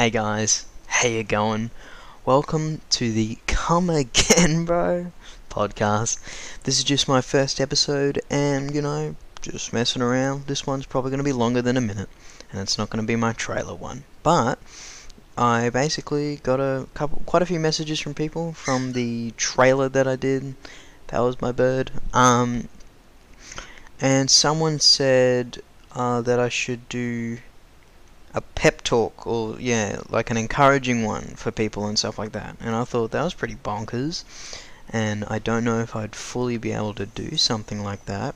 Hey guys, how you going? Welcome to the Come Again Bro podcast. This is just my first episode and, you know, just messing around. This one's probably going to be longer than a minute and it's not going to be my trailer one. But I basically got a couple quite a few messages from people from the trailer that I did. That was my bird. Um and someone said uh, that I should do a pep talk or yeah like an encouraging one for people and stuff like that. And I thought that was pretty bonkers. And I don't know if I'd fully be able to do something like that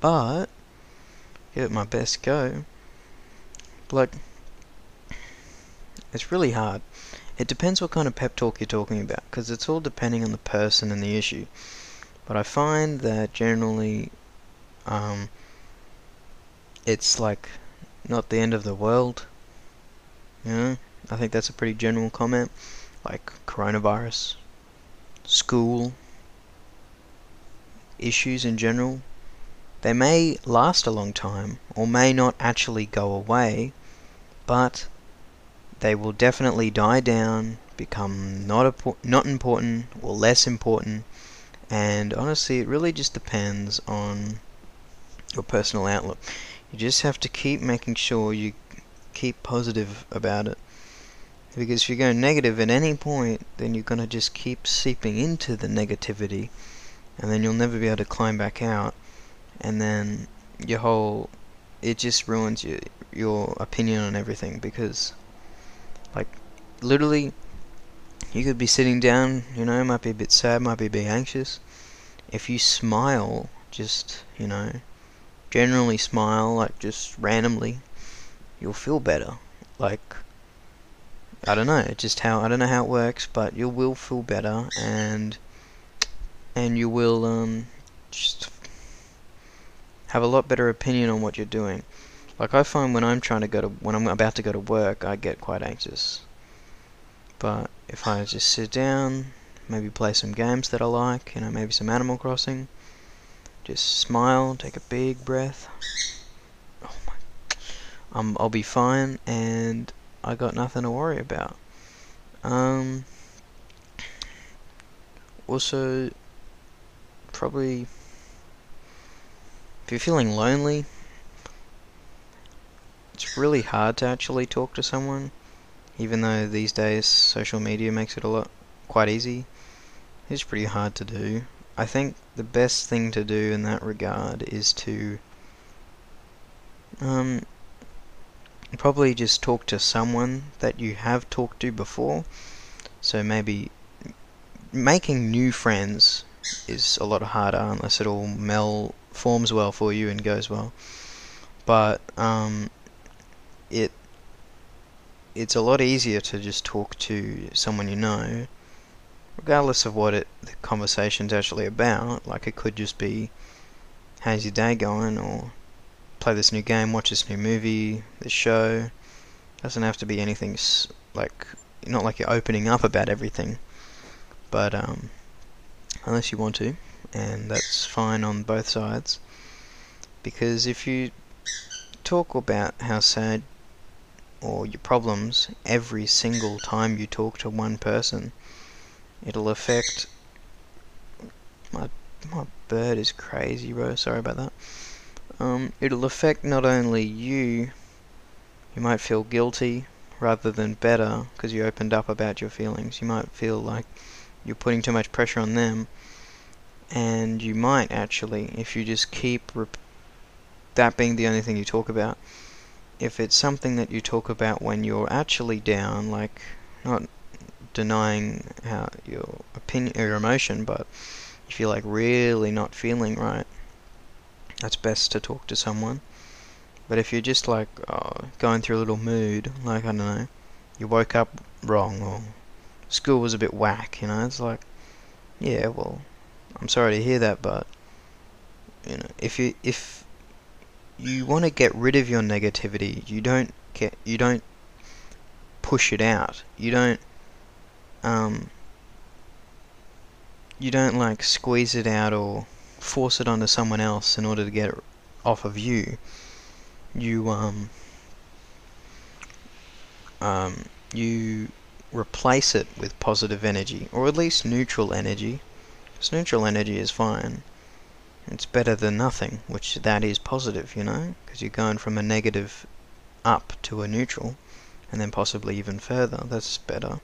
but give it my best go. Like it's really hard. It depends what kind of pep talk you're talking about because it's all depending on the person and the issue. But I find that generally um, it's like not the end of the world. You know, I think that's a pretty general comment. Like coronavirus, school, issues in general. They may last a long time or may not actually go away, but they will definitely die down, become not not important or less important, and honestly, it really just depends on your personal outlook. You just have to keep making sure you keep positive about it. Because if you go negative at any point, then you're going to just keep seeping into the negativity, and then you'll never be able to climb back out, and then your whole it just ruins your your opinion on everything because like literally you could be sitting down, you know, might be a bit sad, might be a bit anxious. If you smile, just, you know, generally smile, like just randomly, you'll feel better. Like, I don't know, just how, I don't know how it works, but you will feel better and, and you will, um, just have a lot better opinion on what you're doing. Like I find when I'm trying to go to, when I'm about to go to work, I get quite anxious. But if I just sit down, maybe play some games that I like, you know, maybe some Animal Crossing, just smile, take a big breath. Um, I'll be fine, and I got nothing to worry about. Um. Also, probably if you're feeling lonely, it's really hard to actually talk to someone, even though these days social media makes it a lot quite easy. It's pretty hard to do. I think the best thing to do in that regard is to um, probably just talk to someone that you have talked to before. So maybe making new friends is a lot harder unless it all mel forms well for you and goes well. But um, it it's a lot easier to just talk to someone you know regardless of what it, the conversation's actually about. Like it could just be, how's your day going, or play this new game, watch this new movie, this show. Doesn't have to be anything like not like you're opening up about everything, but um, unless you want to, and that's fine on both sides. Because if you talk about how sad or your problems every single time you talk to one person, it'll affect my my bird is crazy bro sorry about that um, it'll affect not only you you might feel guilty rather than better because you opened up about your feelings. You might feel like you're putting too much pressure on them and you might actually if you just keep that being the only thing you talk about if it's something that you talk about when you're actually down like not denying how your opinion or your emotion, but if you're like really not feeling right, that's best to talk to someone. But if you're just like oh, going through a little mood, like I don't know, you woke up wrong or school was a bit whack, you know, it's like, yeah, well, I'm sorry to hear that, but you know, if you if you want to get rid of your negativity, you don't get you don't push it out. You don't um, you don't like squeeze it out or force it onto someone else in order to get it off of you. You um um you replace it with positive energy, or at least neutral energy. Because neutral energy is fine. It's better than nothing, which that is positive, you know? Because you're going from a negative up to a neutral, and then possibly even further. That's better.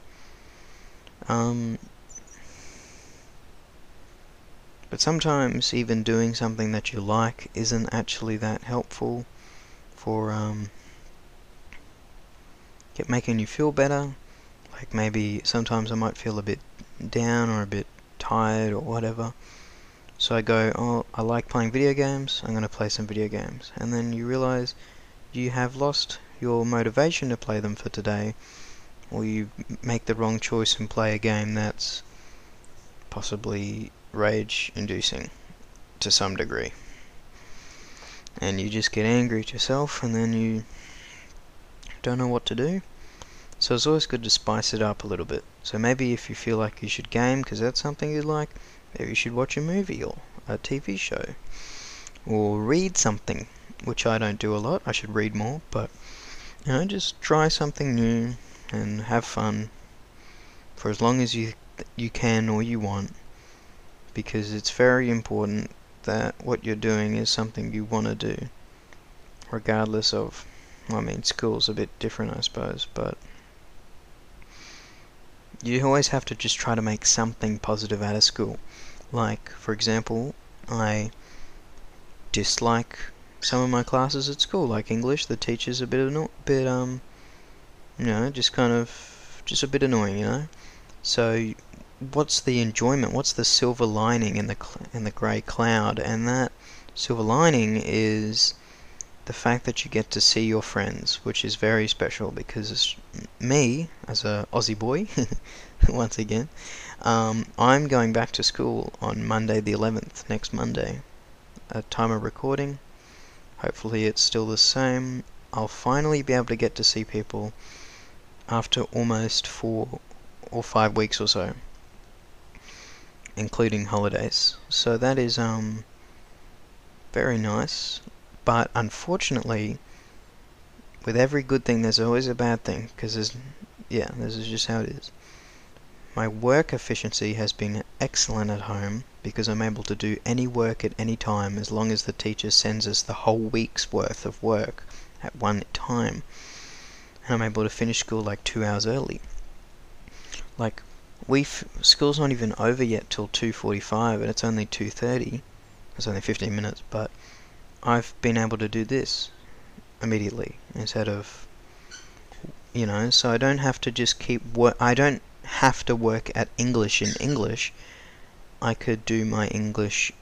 Um, but sometimes even doing something that you like isn't actually that helpful for um, get making you feel better. Like maybe sometimes I might feel a bit down or a bit tired or whatever. So I go, oh, I like playing video games, I'm going to play some video games. And then you realize you have lost your motivation to play them for today, or you make the wrong choice and play a game that's possibly rage inducing to some degree. And you just get angry at yourself, and then you don't know what to do. So it's always good to spice it up a little bit. So maybe if you feel like you should game because that's something you like, maybe you should watch a movie or a TV show. Or read something, which I don't do a lot. I should read more, but you know, just try something new and have fun for as long as you you can or you want because it's very important that what you're doing is something you want to do regardless of I mean school's a bit different I suppose but you always have to just try to make something positive out of school. Like, for example, I dislike some of my classes at school, like English. The teacher's a bit, anno- bit um, you know, just kind of, just a bit annoying, you know. So, what's the enjoyment? What's the silver lining in the in the grey cloud? And that silver lining is the fact that you get to see your friends, which is very special because me, as a Aussie boy, once again, um, I'm going back to school on Monday the 11th, next Monday. At time of recording, hopefully it's still the same. I'll finally be able to get to see people after almost four or five weeks or so, including holidays. So that is um very nice. But unfortunately, with every good thing, there's always a bad thing. Because there's, yeah, this is just how it is. My work efficiency has been excellent at home because I'm able to do any work at any time as long as the teacher sends us the whole week's worth of work at one time. And I'm able to finish school like two hours early. Like, we school's not even over yet till 2.45 and it's only 2.30. It's only 15 minutes, but I've been able to do this immediately instead of you know so I don't have to just keep work I don't have to work at English in English I could do my English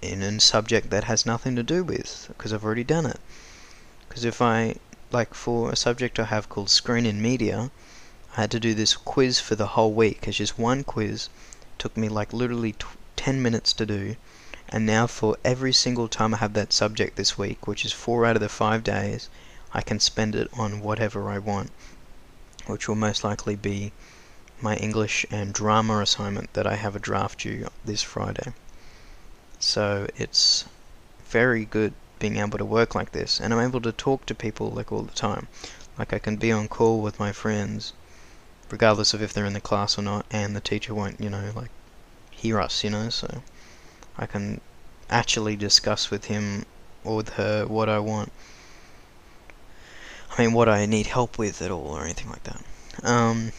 in a subject that has nothing to do with because I've already done it because if I like for a subject I have called screen in media I had to do this quiz for the whole week it's just one quiz took me like literally 10 minutes to do and now for every single time I have that subject this week, which is four out of the five days, I can spend it on whatever I want, which will most likely be my English and drama assignment that I have a draft due this Friday. So it's very good being able to work like this, and I'm able to talk to people like all the time. Like I can be on call with my friends, regardless of if they're in the class or not, and the teacher won't, you know, like hear us, you know, so I can actually discuss with him or with her what I want. I mean, what I need help with at all or anything like that. Um,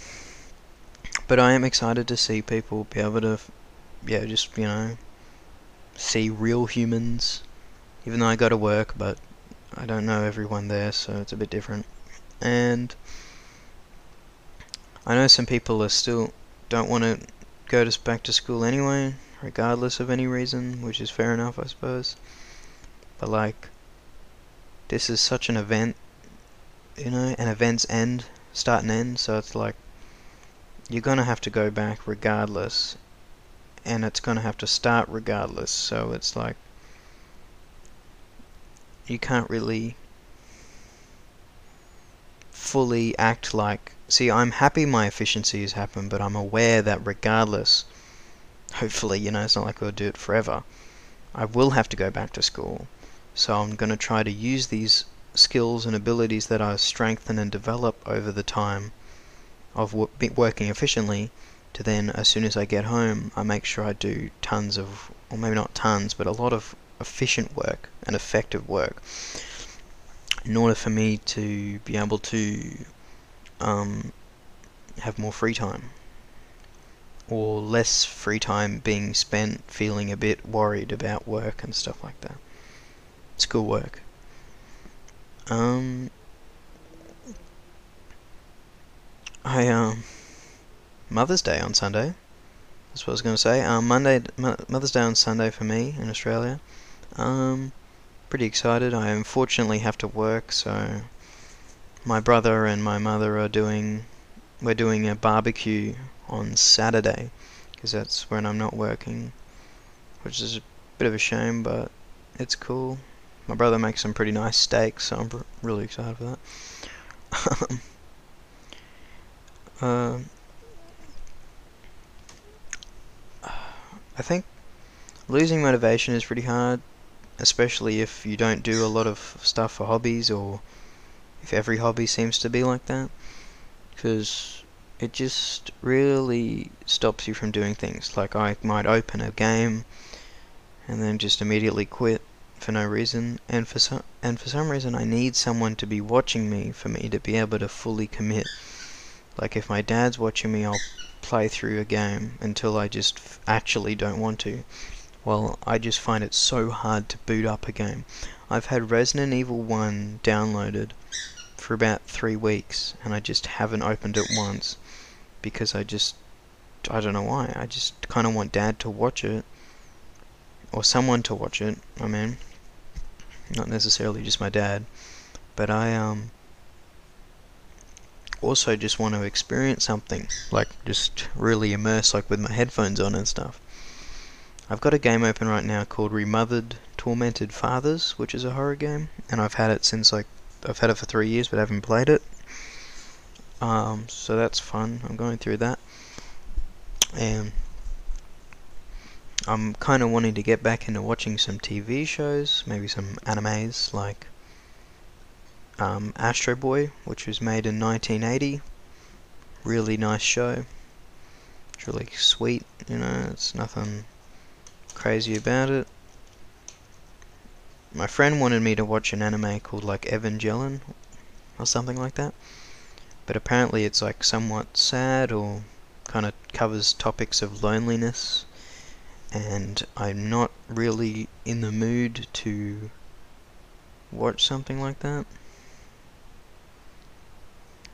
but I am excited to see people be able to, yeah, just, you know, see real humans. Even though I go to work, but I don't know everyone there, so it's a bit different. And I know some people are still don't want to go to back to school anyway, regardless of any reason, which is fair enough, I suppose. But like, this is such an event, you know, and event's end, start and end, so it's like, you're gonna have to go back regardless, and it's gonna have to start regardless, so it's like, you can't really fully act like see I'm happy my efficiency has happened but I'm aware that regardless hopefully, you know, it's not like we'll do it forever. I will have to go back to school. So I'm going to try to use these skills and abilities that I strengthen and develop over the time of wo- working efficiently to then, as soon as I get home, I make sure I do tons of, or maybe not tons, but a lot of efficient work and effective work in order for me to be able to um, have more free time or less free time being spent feeling a bit worried about work and stuff like that. Schoolwork. Um, I um, Mother's Day on Sunday. That's what I was going to say. Um, Monday, Mother's Day on Sunday for me in Australia. Um, pretty excited. I unfortunately have to work, so my brother and my mother are doing. We're doing a barbecue on Saturday, because that's when I'm not working, which is a bit of a shame, but it's cool. My brother makes some pretty nice steaks, so I'm really excited for that. uh, I think losing motivation is pretty hard, especially if you don't do a lot of stuff for hobbies or if every hobby seems to be like that. Because it just really stops you from doing things. Like I might open a game and then just immediately quit for no reason and for some and for some reason I need someone to be watching me for me to be able to fully commit. Like if my dad's watching me, I'll play through a game until I just actually don't want to. Well, I just find it so hard to boot up a game. I've had Resident Evil 1 downloaded for about three weeks and I just haven't opened it once because I just I don't know why. I just kind of want dad to watch it or someone to watch it. I mean, not necessarily just my dad, but I um also just want to experience something, like just really immerse, like with my headphones on and stuff. I've got a game open right now called Remothered Tormented Fathers, which is a horror game, and I've had it since like I've had it for three years, but haven't played it. Um, so that's fun. I'm going through that, and I'm kind of wanting to get back into watching some TV shows, maybe some animes like um, Astro Boy, which was made in 1980. Really nice show. It's really sweet, you know, it's nothing crazy about it. My friend wanted me to watch an anime called like Evangelion or something like that. But apparently it's like somewhat sad or kind of covers topics of loneliness and I'm not really in the mood to watch something like that.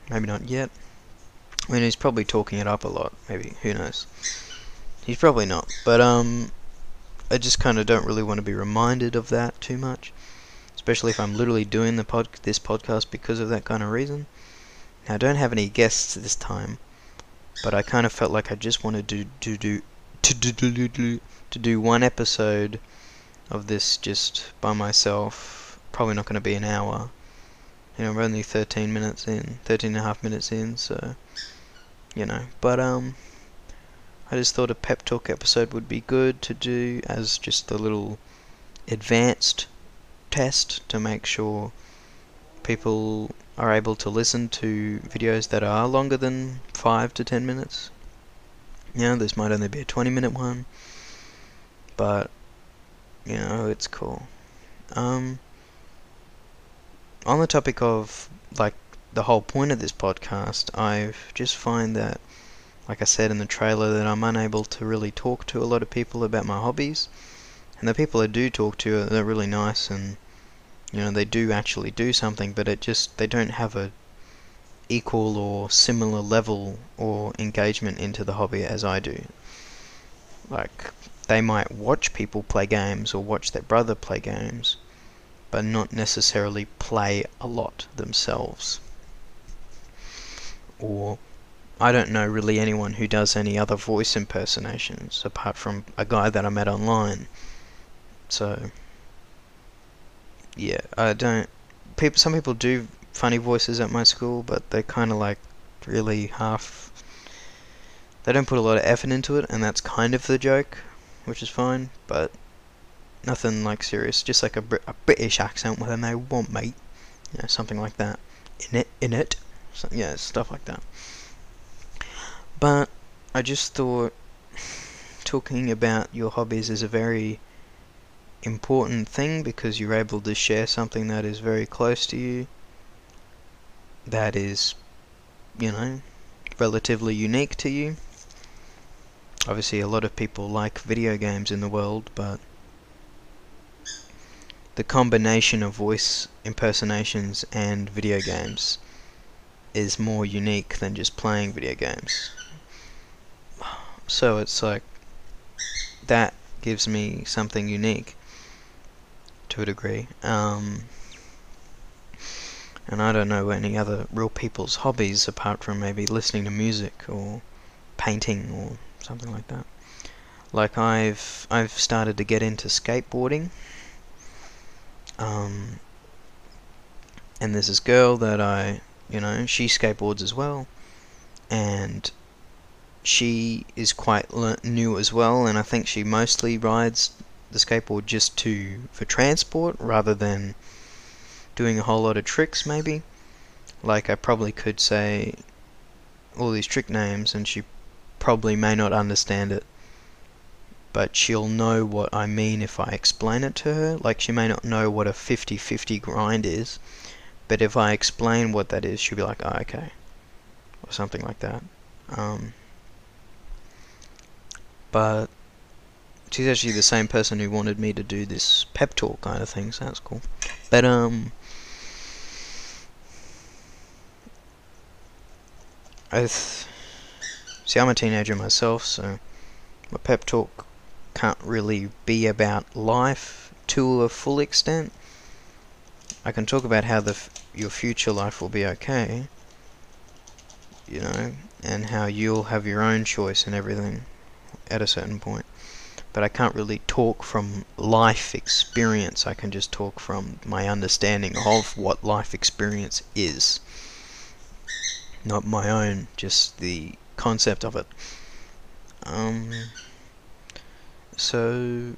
Maybe not yet. I mean, he's probably talking it up a lot. Maybe who knows? He's probably not. But um, I just kind of don't really want to be reminded of that too much, especially if I'm literally doing the pod this podcast because of that kind of reason. Now, I don't have any guests this time, but I kind of felt like I just wanted to do do to do do to do one episode of this just by myself. Probably not going to be an hour you know, we're only 13 minutes in, 13 and a half minutes in, so, you know, but, um, I just thought a pep talk episode would be good to do as just a little advanced test to make sure people are able to listen to videos that are longer than 5 to 10 minutes. You know, this might only be a 20 minute one, but, you know, it's cool. Um, on the topic of like the whole point of this podcast, I just find that, like I said in the trailer, that I'm unable to really talk to a lot of people about my hobbies, and the people I do talk to, they're really nice and you know they do actually do something, but it just they don't have a equal or similar level or engagement into the hobby as I do. Like they might watch people play games or watch their brother play games but not necessarily play a lot themselves. Or I don't know really anyone who does any other voice impersonations apart from a guy that I met online. So yeah, I don't people some people do funny voices at my school, but they're kind of like really half they don't put a lot of effort into it and that's kind of the joke, which is fine, but Nothing like serious, just like a, a British accent a no want mate, you know, something like that. In it, in it, so, yeah, stuff like that. But I just thought talking about your hobbies is a very important thing because you're able to share something that is very close to you, that is, you know, relatively unique to you. Obviously, a lot of people like video games in the world, but the combination of voice impersonations and video games is more unique than just playing video games. So it's like that gives me something unique to a degree. Um, and I don't know any other real people's hobbies apart from maybe listening to music or painting or something like that. Like I've I've started to get into skateboarding. Um, and there's this girl that I, you know, she skateboards as well, and she is quite new as well, and I think she mostly rides the skateboard just to for transport rather than doing a whole lot of tricks maybe. Like I probably could say all these trick names and she probably may not understand it. But she'll know what I mean if I explain it to her. Like she may not know what a 50-50 grind is, but if I explain what that is, she'll be like, oh, okay. Or something like that. Um, but she's actually the same person who wanted me to do this pep talk kind of thing, so that's cool. But, um, I see, I'm a teenager myself, so my pep talk can't really be about life to a full extent. I can talk about how the your future life will be okay, you know, and how you'll have your own choice and everything at a certain point. But I can't really talk from life experience. I can just talk from my understanding of what life experience is. Not my own, just the concept of it. Um, so...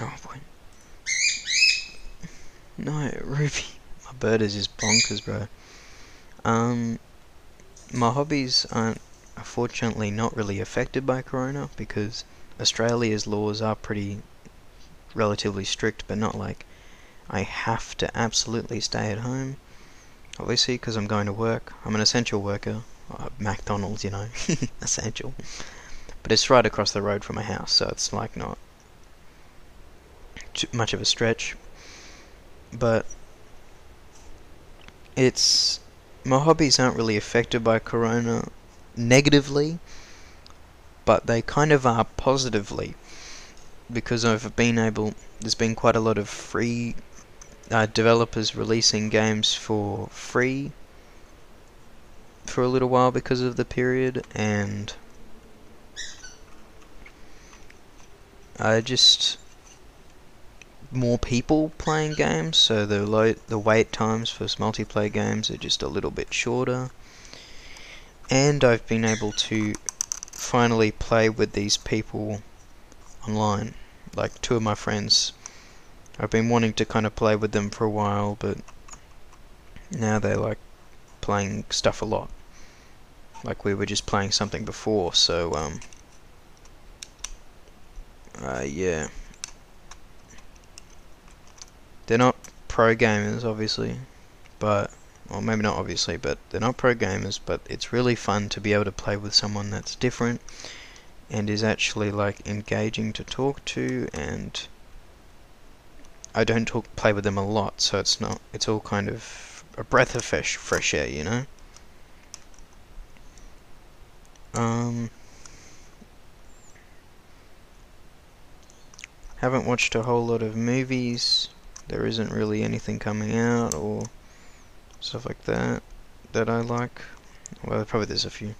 Oh boy. No, Ruby. My bird is just bonkers, bro. Um, my hobbies aren't unfortunately not really affected by Corona because Australia's laws are pretty relatively strict, but not like I have to absolutely stay at home. Obviously, because I'm going to work. I'm an essential worker. Uh, McDonald's, you know, essential. But it's right across the road from my house, so it's like not too much of a stretch. But it's my hobbies aren't really affected by Corona negatively, but they kind of are positively because I've been able. There's been quite a lot of free uh, developers releasing games for free for a little while because of the period, and I just more people playing games, so the the wait times for multiplayer games are just a little bit shorter and I've been able to finally play with these people online. Like two of my friends. I've been wanting to kind of play with them for a while but now they're like playing stuff a lot. Like we were just playing something before so um uh, yeah. They're not pro gamers obviously but well maybe not obviously, but they're not pro gamers, but it's really fun to be able to play with someone that's different and is actually like engaging to talk to and I don't talk play with them a lot, so it's not it's all kind of a breath of fresh fresh air, you know? Um haven't watched a whole lot of movies. There isn't really anything coming out or stuff like that that I like. Well, probably there's a few.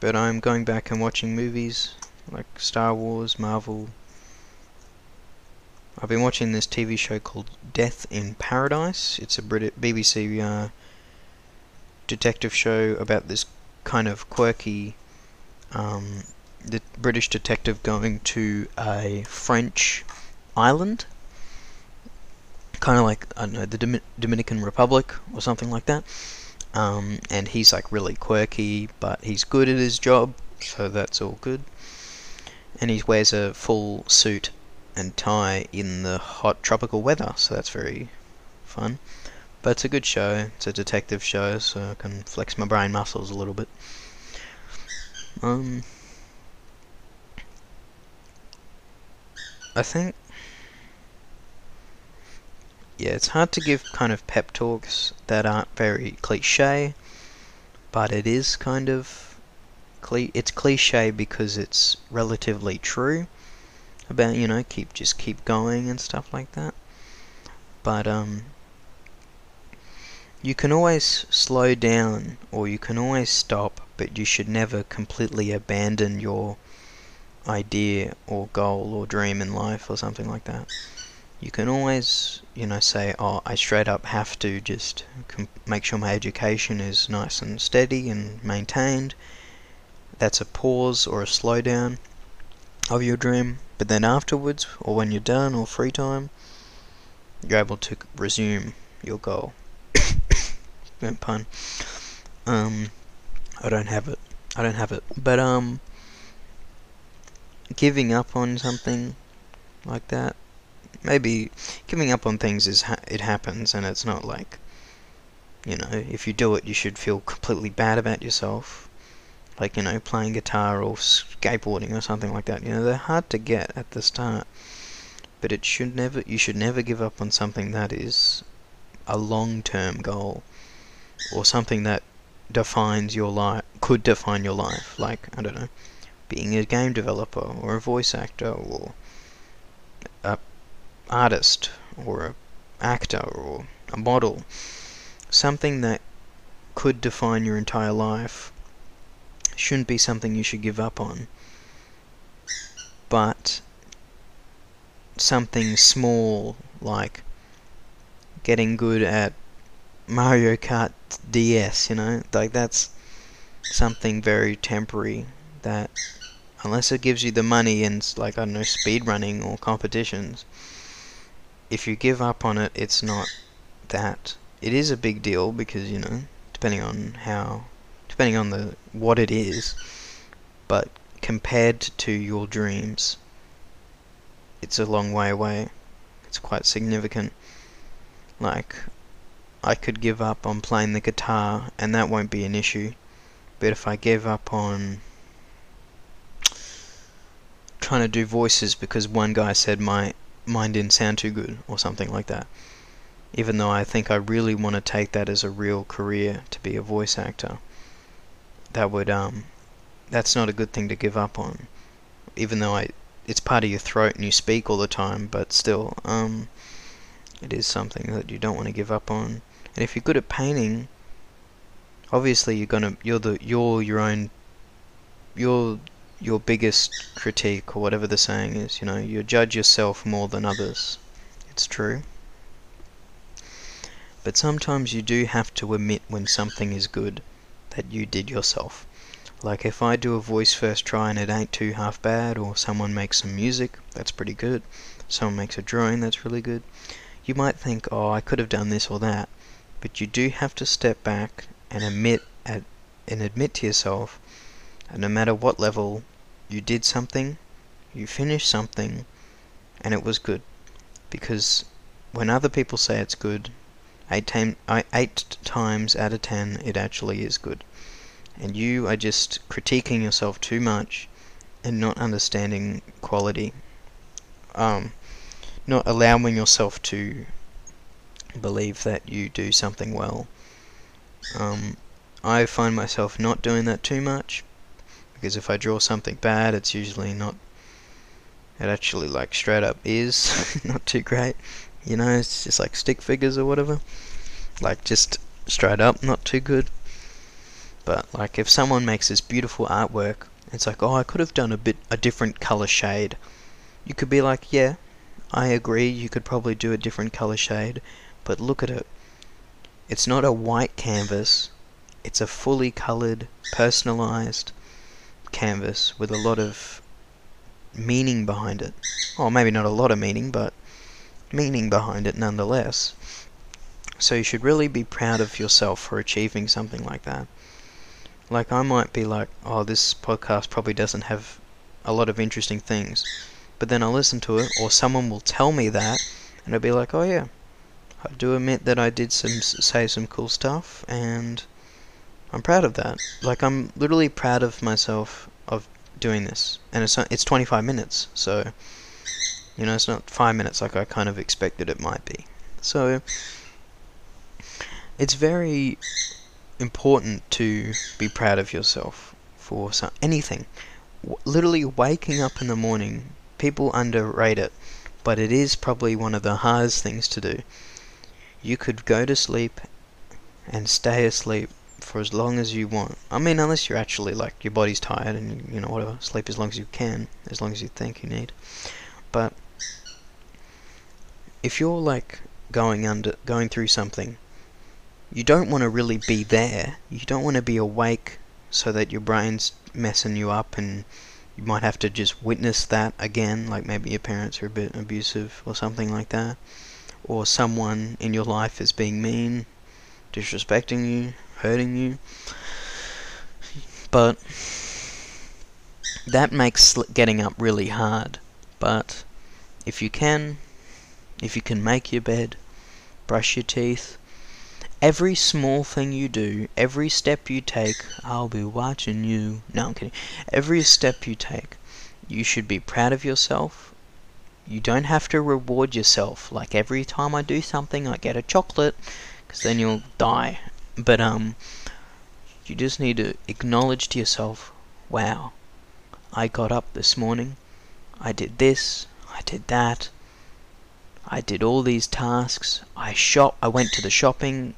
But I'm going back and watching movies like Star Wars, Marvel. I've been watching this TV show called Death in Paradise. It's a Brit BBC uh, detective show about this kind of quirky um, the British detective going to a French island kind of like I don't know the Dominican Republic or something like that. Um, and he's like really quirky, but he's good at his job, so that's all good. And he wears a full suit and tie in the hot tropical weather, so that's very fun. But it's a good show. It's a detective show, so I can flex my brain muscles a little bit. Um, I think, yeah, it's hard to give kind of pep talks that aren't very cliche, but it is kind of, it's cliche because it's relatively true about you know keep just keep going and stuff like that. But um, you can always slow down or you can always stop, but you should never completely abandon your idea or goal or dream in life or something like that. You can always, you know, say, oh, I straight up have to just make sure my education is nice and steady and maintained. That's a pause or a slowdown of your dream. But then afterwards, or when you're done, or free time, you're able to resume your goal. pun. Um, I don't have it. I don't have it. But um, giving up on something like that, maybe giving up on things is ha- it happens, and it's not like, you know, if you do it, you should feel completely bad about yourself. Like you know, playing guitar or skateboarding or something like that. You know, they're hard to get at the start, but it should never. You should never give up on something that is a long-term goal or something that defines your life could define your life like i don't know being a game developer or a voice actor or artist or a actor or a model something that could define your entire life shouldn't be something you should give up on. But something small like getting good at Mario Kart DS, you know, like that's something very temporary that unless it gives you the money and like I don't know speed running or competitions if you give up on it it's not that it is a big deal because you know depending on how depending on the what it is but compared to your dreams it's a long way away it's quite significant like I could give up on playing the guitar and that won't be an issue. But if I give up on trying to do voices because one guy said my mine didn't sound too good or something like that. Even though I think I really want to take that as a real career to be a voice actor. That would um that's not a good thing to give up on. Even though I it's part of your throat and you speak all the time, but still um it is something that you don't want to give up on. And if you're good at painting, obviously you're gonna you're the you're your own you're your biggest critique or whatever the saying is. You know, you judge yourself more than others. It's true. But sometimes you do have to admit when something is good that you did yourself. Like if I do a voice first try and it ain't too half bad, or someone makes some music, that's pretty good. Someone makes a drawing, that's really good. You might think, oh, I could have done this or that, but you do have to step back and admit at, and admit to yourself that no matter what level you did something, you finished something, and it was good. Because when other people say it's good, eight, time, eight times out of ten it actually is good. And you are just critiquing yourself too much and not understanding quality. Um, not allowing yourself to believe that you do something well. Um, I find myself not doing that too much because if I draw something bad, it's usually not. It actually, like, straight up is not too great. You know, it's just like stick figures or whatever. Like, just straight up not too good. But, like, if someone makes this beautiful artwork, it's like, oh, I could have done a bit, a different color shade. You could be like, yeah, I agree, you could probably do a different color shade, but look at it. It's not a white canvas, it's a fully colored, personalized canvas with a lot of meaning behind it. Or maybe not a lot of meaning, but meaning behind it nonetheless. So you should really be proud of yourself for achieving something like that. Like I might be like, oh, this podcast probably doesn't have a lot of interesting things, but then I'll listen to it, or someone will tell me that, and I'll be like, oh yeah, I do admit that I did some say some cool stuff, and I'm proud of that. Like I'm literally proud of myself of doing this, and it's it's 25 minutes, so you know it's not five minutes like I kind of expected it might be. So it's very important to be proud of yourself for some, anything. W- literally waking up in the morning, people underrate it, but it is probably one of the hardest things to do. You could go to sleep and stay asleep for as long as you want. I mean, unless you're actually like your body's tired and you know whatever, sleep as long as you can, as long as you think you need. But if you're like going under, going through something you don't want to really be there. You don't want to be awake so that your brain's messing you up and you might have to just witness that again, like maybe your parents are a bit abusive or something like that. Or someone in your life is being mean, disrespecting you, hurting you. But that makes getting up really hard. But if you can, if you can make your bed, brush your teeth, Every small thing you do, every step you take, I'll be watching you. No, I'm kidding. Every step you take, you should be proud of yourself. You don't have to reward yourself. Like every time I do something, I get a chocolate, because then you'll die. But, um, you just need to acknowledge to yourself, wow, I got up this morning, I did this, I did that, I did all these tasks, I shop, I went to the shopping,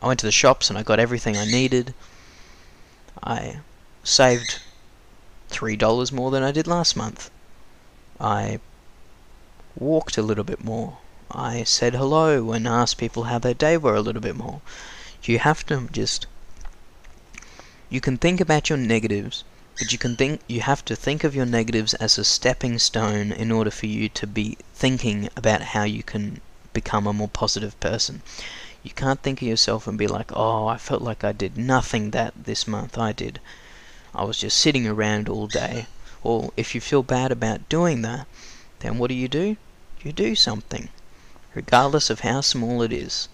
I went to the shops and I got everything I needed. I saved $3 more than I did last month. I walked a little bit more. I said hello and asked people how their day were a little bit more. You have to just you can think about your negatives, but you can think you have to think of your negatives as a stepping stone in order for you to be thinking about how you can become a more positive person. You can't think of yourself and be like, oh, I felt like I did nothing that this month I did. I was just sitting around all day. Or if you feel bad about doing that, then what do you do? You do something, regardless of how small it is.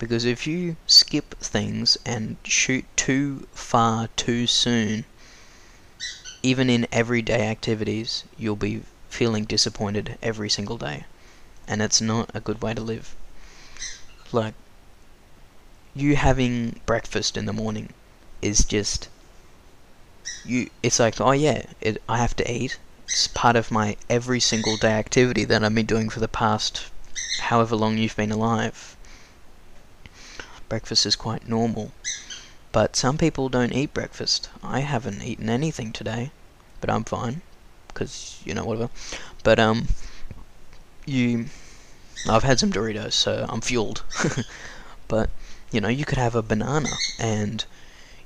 Because if you skip things and shoot too far too soon, even in everyday activities, you'll be feeling disappointed every single day. And it's not a good way to live. Like, you having breakfast in the morning is just you it's like oh yeah it, i have to eat it's part of my every single day activity that i've been doing for the past however long you've been alive breakfast is quite normal but some people don't eat breakfast i haven't eaten anything today but i'm fine because you know whatever but um you i've had some doritos so i'm fueled but you know, you could have a banana and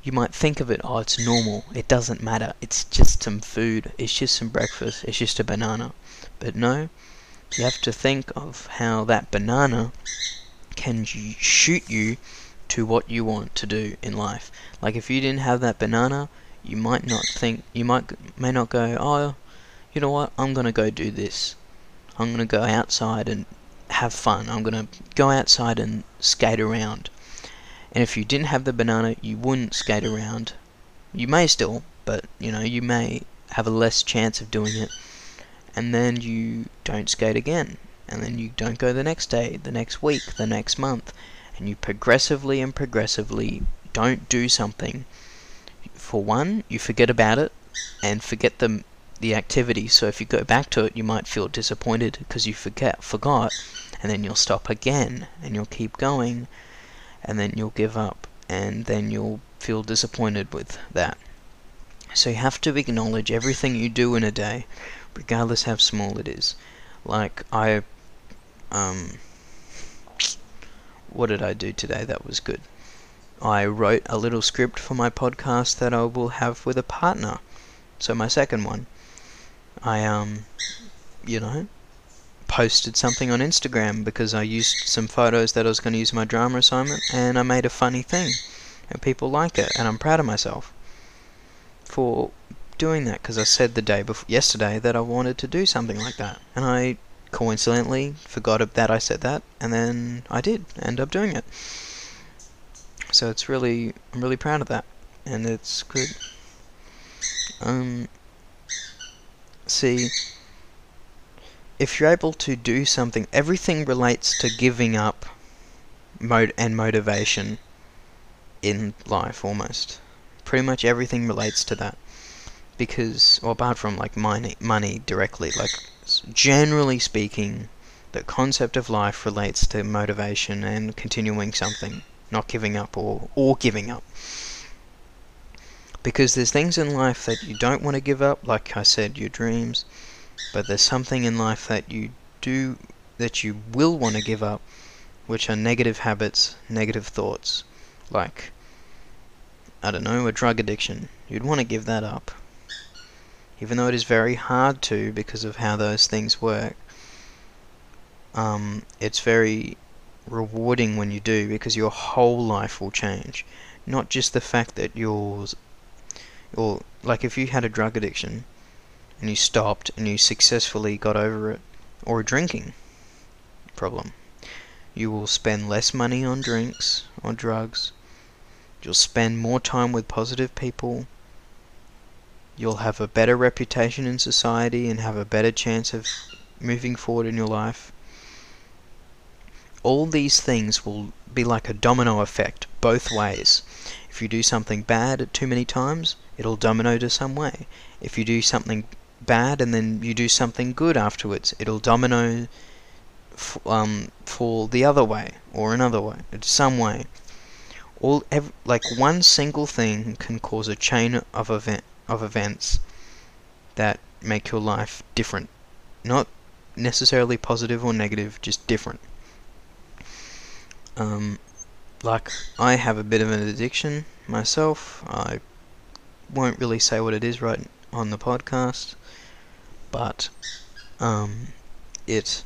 you might think of it, oh, it's normal. It doesn't matter. It's just some food. It's just some breakfast. It's just a banana. But no, you have to think of how that banana can shoot you to what you want to do in life. Like if you didn't have that banana, you might not think, you might may not go, oh, you know what? I'm gonna go do this. I'm gonna go outside and have fun. I'm gonna go outside and skate around. And if you didn't have the banana, you wouldn't skate around. You may still, but you know, you may have a less chance of doing it. And then you don't skate again. And then you don't go the next day, the next week, the next month. And you progressively and progressively don't do something. For one, you forget about it and forget the the activity. So if you go back to it, you might feel disappointed because you forget forgot, and then you'll stop again and you'll keep going and then you'll give up and then you'll feel disappointed with that. So you have to acknowledge everything you do in a day, regardless how small it is. Like I um what did I do today that was good? I wrote a little script for my podcast that I will have with a partner. So my second one. I um you know posted something on Instagram because I used some photos that I was going to use my drama assignment and I made a funny thing and people like it and I'm proud of myself for doing that because I said the day before yesterday that I wanted to do something like that and I coincidentally forgot that I said that and then I did end up doing it so it's really I'm really proud of that and it's good um see if you're able to do something, everything relates to giving up mode and motivation in life almost. Pretty much everything relates to that. Because, well, apart from like money, money directly, like generally speaking, the concept of life relates to motivation and continuing something, not giving up or, or giving up. Because there's things in life that you don't want to give up, like I said, your dreams but there's something in life that you do that you will want to give up, which are negative habits, negative thoughts, like I don't know, a drug addiction. You'd want to give that up. Even though it is very hard to because of how those things work. Um, it's very rewarding when you do because your whole life will change. Not just the fact that yours or like if you had a drug addiction, and you stopped and you successfully got over it, or a drinking problem, you will spend less money on drinks or drugs. You'll spend more time with positive people. You'll have a better reputation in society and have a better chance of moving forward in your life. All these things will be like a domino effect both ways. If you do something bad too many times, it'll domino to some way. If you do something bad and then you do something good afterwards. It'll domino um, fall the other way or another way, some way. All ev- like one single thing can cause a chain of event of events that make your life different, not necessarily positive or negative, just different. Um, like I have a bit of an addiction myself. I won't really say what it is right on the podcast but um, it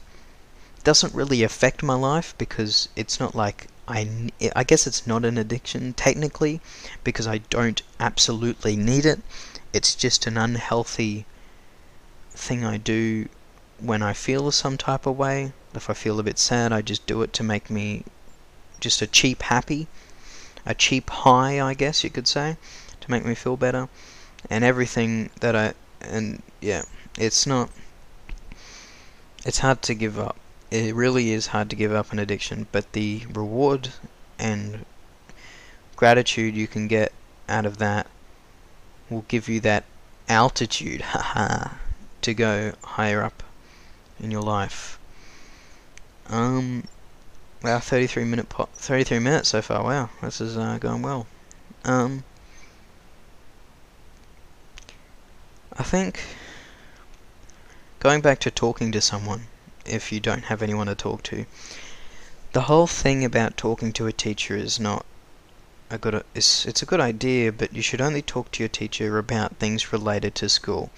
doesn't really affect my life because it's not like I, I guess it's not an addiction technically because I don't absolutely need it. It's just an unhealthy thing I do when I feel some type of way. If I feel a bit sad, I just do it to make me just a cheap happy, a cheap high, I guess you could say, to make me feel better. And everything that I and yeah, it's not. It's hard to give up. It really is hard to give up an addiction, but the reward and gratitude you can get out of that will give you that altitude, to go higher up in your life. Um, wow, 33 minute po- 33 minutes so far. Wow, this is uh, going well. Um, I think going back to talking to someone if you don't have anyone to talk to. The whole thing about talking to a teacher is not a good it's it's a good idea, but you should only talk to your teacher about things related to school.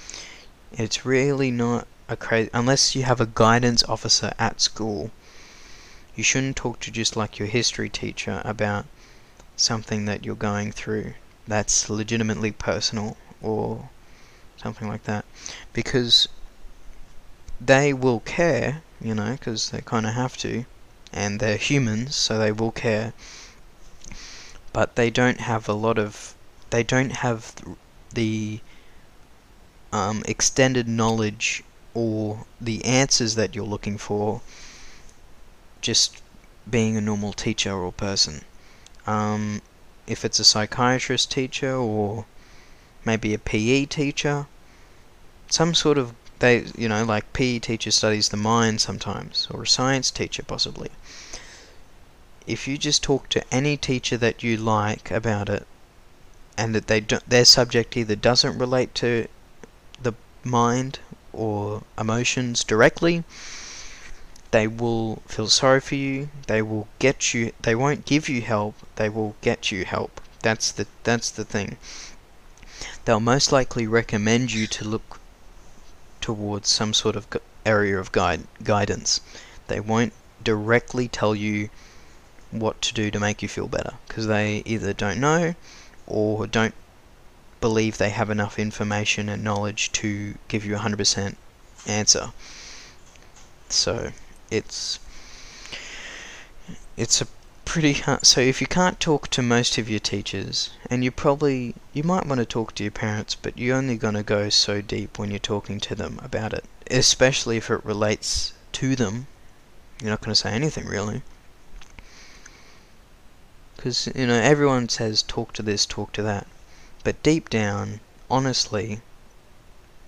It's really not a crazy unless you have a guidance officer at school. You shouldn't talk to just like your history teacher about something that you're going through that's legitimately personal or something like that because they will care, you know, because they kind of have to, and they're humans, so they will care. But they don't have a lot of, they don't have the um, extended knowledge or the answers that you're looking for just being a normal teacher or person. Um, if it's a psychiatrist teacher or maybe a PE teacher, some sort of they, you know, like PE teacher studies the mind sometimes, or a science teacher possibly. If you just talk to any teacher that you like about it, and that they do, their subject either doesn't relate to the mind or emotions directly, they will feel sorry for you. They will get you. They won't give you help. They will get you help. That's the that's the thing. They'll most likely recommend you to look towards some sort of area of guide guidance. They won't directly tell you what to do to make you feel better because they either don't know or don't believe they have enough information and knowledge to give you a 100% answer. So it's it's a pretty hard. So if you can't talk to most of your teachers, and you probably you might want to talk to your parents, but you're only going to go so deep when you're talking to them about it, especially if it relates to them. You're not going to say anything really. Because, you know, everyone says talk to this, talk to that. But deep down, honestly,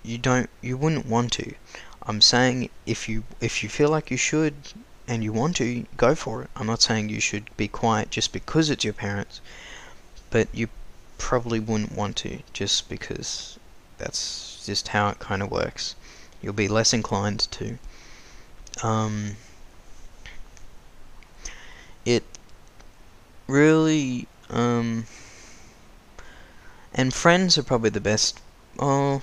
you don't you wouldn't want to. I'm saying if you if you feel like you should and you want to, go for it. I'm not saying you should be quiet just because it's your parents, but you probably wouldn't want to just because that's just how it kind of works. You'll be less inclined to. Um, it really um, and friends are probably the best. Oh,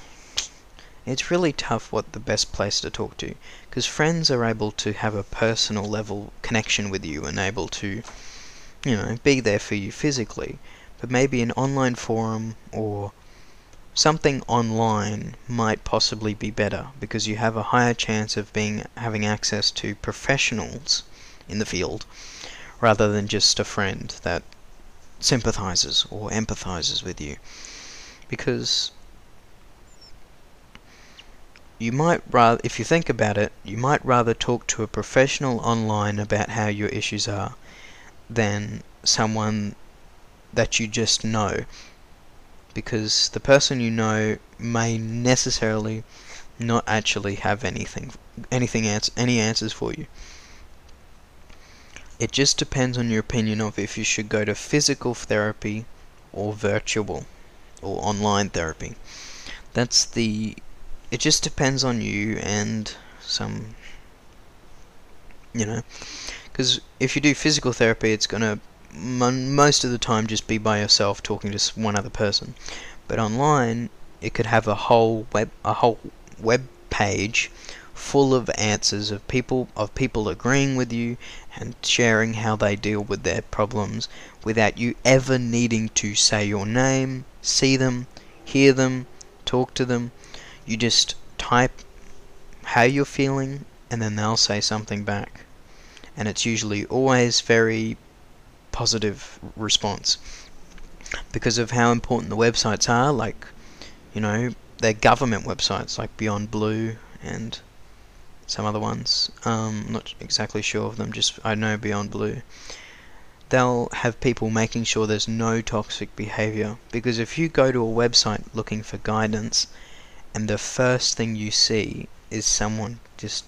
it's really tough what the best place to talk to, because friends are able to have a personal level connection with you and able to, you know, be there for you physically. But maybe an online forum or something online might possibly be better because you have a higher chance of being having access to professionals in the field rather than just a friend that sympathizes or empathizes with you because you might rather if you think about it you might rather talk to a professional online about how your issues are than someone that you just know because the person you know may necessarily not actually have anything anything ans- any answers for you it just depends on your opinion of if you should go to physical therapy or virtual or online therapy. That's the. It just depends on you and some. You know, because if you do physical therapy, it's gonna most of the time just be by yourself talking to one other person. But online, it could have a whole web a whole web page full of answers of people of people agreeing with you and sharing how they deal with their problems without you ever needing to say your name, see them, hear them, talk to them. You just type how you're feeling and then they'll say something back. And it's usually always very positive response because of how important the websites are like you know they're government websites like Beyond Blue and some other ones. Um, not exactly sure of them, just I know Beyond Blue. They'll have people making sure there's no toxic behavior. Because if you go to a website looking for guidance and the first thing you see is someone just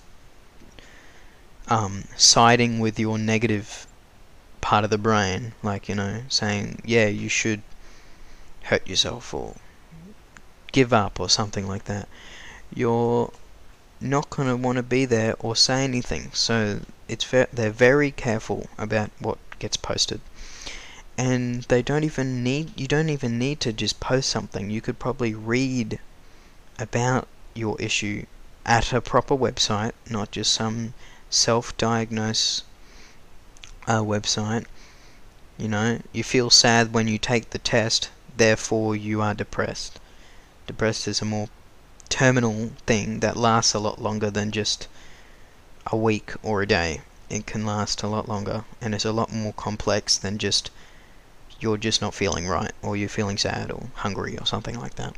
um, siding with your negative part of the brain, like, you know, saying, yeah, you should hurt yourself or give up or something like that, you're not going to want to be there or say anything. So it's ve- they're very careful about what gets posted. And they don't even need you don't even need to just post something. You could probably read about your issue at a proper website, not just some self-diagnose uh, website. You know, you feel sad when you take the test, therefore you are depressed. Depressed is a more terminal thing that lasts a lot longer than just a week or a day. It can last a lot longer and it's a lot more complex than just you're just not feeling right or you're feeling sad or hungry or something like that.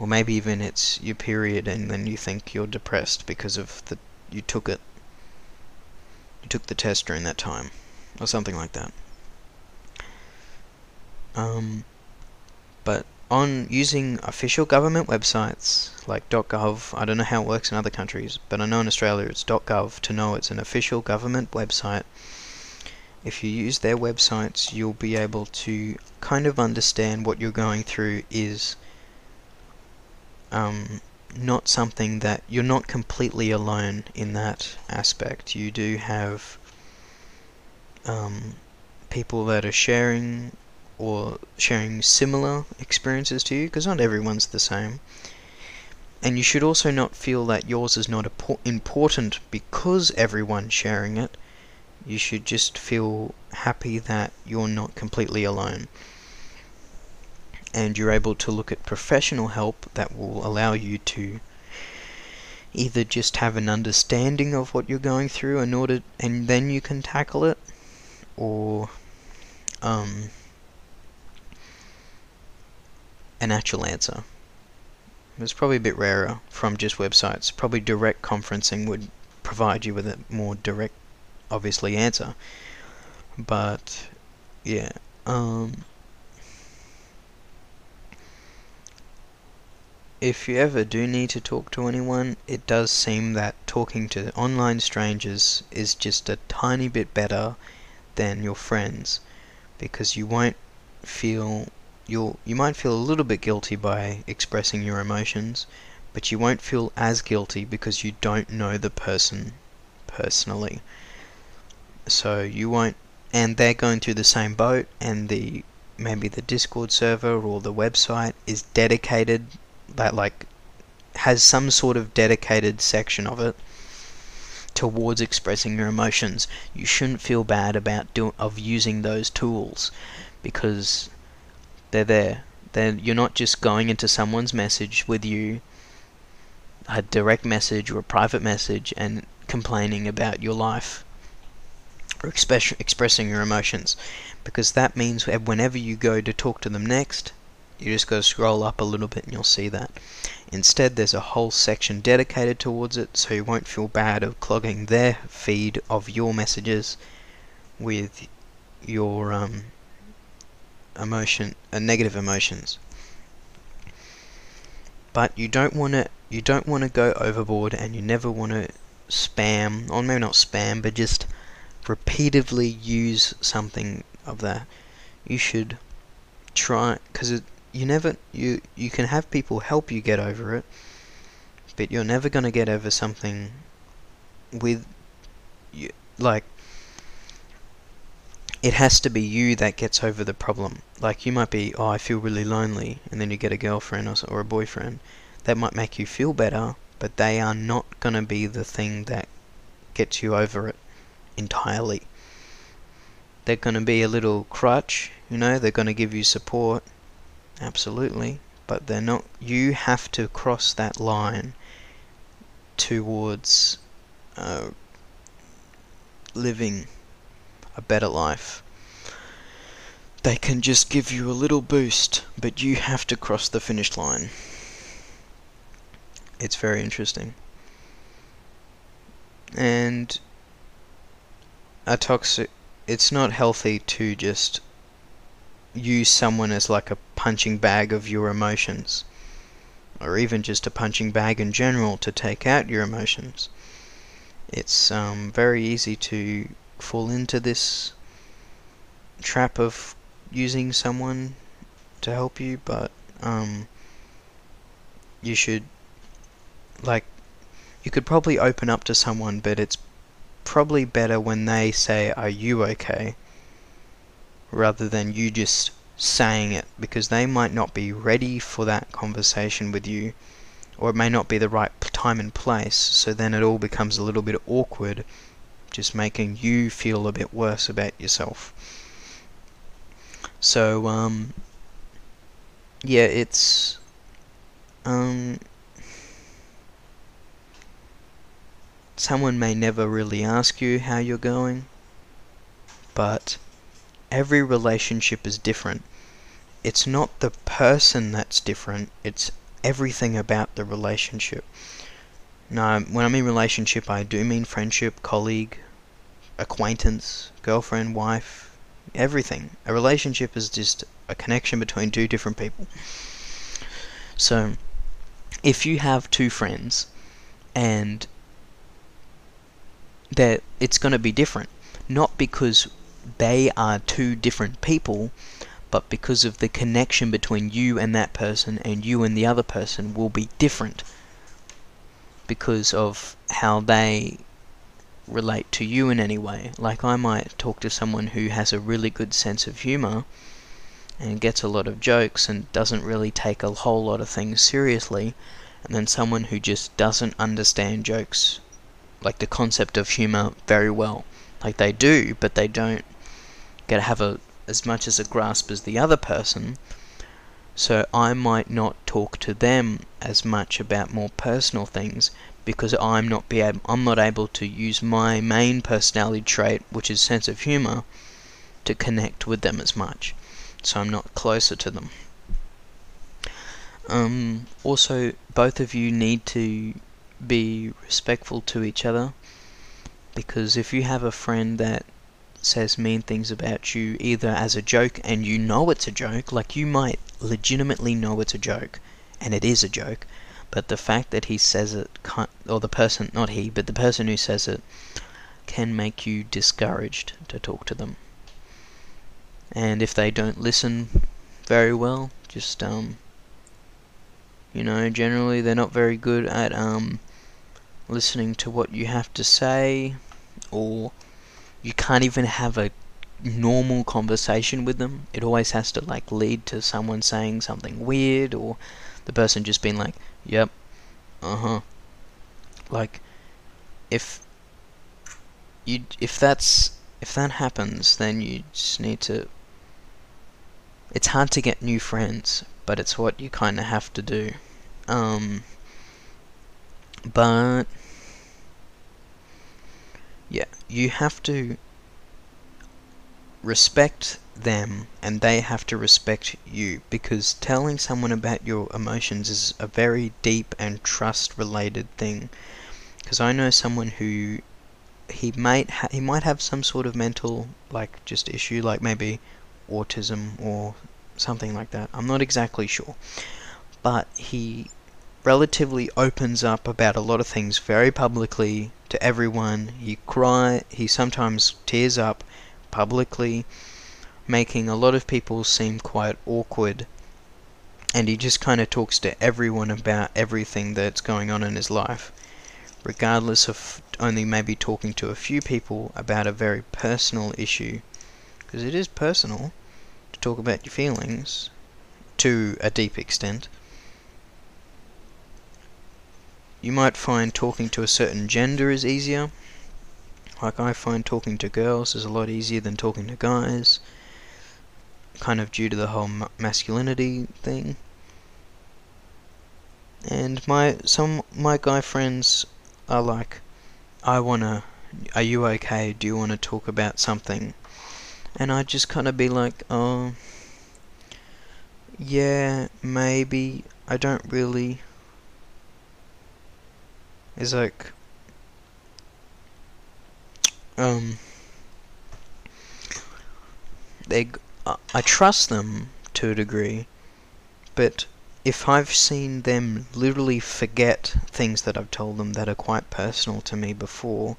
Or maybe even it's your period and then you think you're depressed because of the you took it you took the test during that time or something like that. Um but on using official government websites like .gov. I don't know how it works in other countries, but I know in Australia it's .gov to know it's an official government website. If you use their websites, you'll be able to kind of understand what you're going through is um, not something that you're not completely alone in that aspect. You do have um, people that are sharing or sharing similar experiences to you because not everyone's the same and you should also not feel that yours is not important because everyone's sharing it. You should just feel happy that you're not completely alone. And you're able to look at professional help that will allow you to either just have an understanding of what you're going through in order and then you can tackle it or um, an actual answer. It's probably a bit rarer from just websites. Probably direct conferencing would provide you with a more direct, obviously, answer. But, yeah. Um, if you ever do need to talk to anyone, it does seem that talking to online strangers is just a tiny bit better than your friends because you won't feel you'll you might feel a little bit guilty by expressing your emotions, but you won't feel as guilty because you don't know the person personally. So you won't and they're going through the same boat and the maybe the Discord server or the website is dedicated that like has some sort of dedicated section of it towards expressing your emotions. You shouldn't feel bad about do- of using those tools because they're there. Then you're not just going into someone's message with you a direct message or a private message and complaining about your life or express, expressing your emotions because that means whenever you go to talk to them next you just got to scroll up a little bit and you'll see that. Instead, there's a whole section dedicated towards it, so you won't feel bad of clogging their feed of your messages with your um, emotion, uh, negative emotions. But you don't want to, you don't want to go overboard, and you never want to spam, or maybe not spam, but just repeatedly use something of that. You should try, because it you never you you can have people help you get over it, but you're never gonna get over something with you like it has to be you that gets over the problem. Like you might be, oh, I feel really lonely, and then you get a girlfriend or, or a boyfriend. That might make you feel better, but they are not gonna be the thing that gets you over it entirely. They're gonna be a little crutch, you know. They're gonna give you support, absolutely, but they're not. You have to cross that line towards uh, living a better life. They can just give you a little boost, but you have to cross the finish line. It's very interesting. And a toxic. It's not healthy to just use someone as like a punching bag of your emotions, or even just a punching bag in general to take out your emotions. It's um, very easy to fall into this trap of using someone to help you, but um, you should like you could probably open up to someone, but it's probably better when they say, "Are you okay?" Rather than you just saying it because they might not be ready for that conversation with you or it may not be the right time and place so then it all becomes a little bit awkward just making you feel a bit worse about yourself. So um yeah it's um someone may never really ask you how you're going but every relationship is different. It's not the person that's different, it's everything about the relationship. Now, when I mean relationship, I do mean friendship, colleague, acquaintance, girlfriend, wife, everything. A relationship is just a connection between two different people. So, if you have two friends and that it's going to be different, not because they are two different people, but because of the connection between you and that person and you and the other person will be different because of how they relate to you in any way. Like I might talk to someone who has a really good sense of humor and gets a lot of jokes and doesn't really take a whole lot of things seriously and then someone who just doesn't understand jokes, like the concept of humor, very well. Like they do, but they don't to have a as much as a grasp as the other person. So I might not talk to them as much about more personal things because I'm not be able, I'm not able to use my main personality trait, which is sense of humor, to connect with them as much. So I'm not closer to them. Um, also, both of you need to be respectful to each other because if you have a friend that says mean things about you either as a joke and you know it's a joke, like you might legitimately know it's a joke and it is a joke, but the fact that he says it, or the person, not he, but the person who says it, can make you discouraged to talk to them. And if they don't listen very well, just um, you know, generally they're not very good at um, listening to what you have to say, or you can't even have a normal conversation with them. It always has to like lead to someone saying something weird, or the person just being like, "Yep, uh huh." Like, if you if that's if that happens, then you just need to. It's hard to get new friends but it's what you kind of have to do. Um, but yeah, you have to respect them and they have to respect you because telling someone about your emotions is a very deep and trust related thing because I know someone who he might ha- he might have some sort of mental like just issue like maybe autism or something like that. I'm not exactly sure. But he relatively opens up about a lot of things very publicly to everyone. He cry, he sometimes tears up publicly, making a lot of people seem quite awkward. And he just kind of talks to everyone about everything that's going on in his life, regardless of only maybe talking to a few people about a very personal issue, because it is personal to talk about your feelings to a deep extent. You might find talking to a certain gender is easier. Like I find talking to girls is a lot easier than talking to guys. Kind of due to the whole masculinity thing. And my some my guy friends are like, I wanna. Are you okay? Do you want to talk about something? and I'd just kind of be like, oh, yeah, maybe. I don't really. It's like, um, they. I trust them to a degree, but if I've seen them literally forget things that I've told them that are quite personal to me before,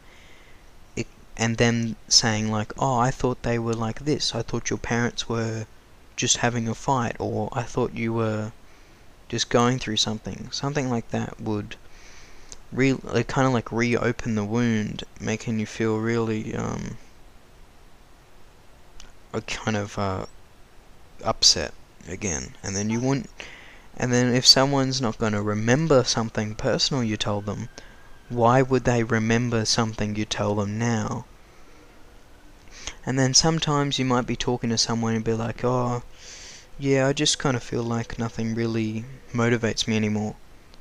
it, and then saying like, "Oh, I thought they were like this. I thought your parents were just having a fight, or I thought you were just going through something." Something like that would re kind of like reopen the wound, making you feel really um a kind of uh, upset again, and then you wouldn't. And then if someone's not going to remember something personal you told them, why would they remember something you tell them now? And then sometimes you might be talking to someone and be like, oh, yeah, I just kind of feel like nothing really motivates me anymore.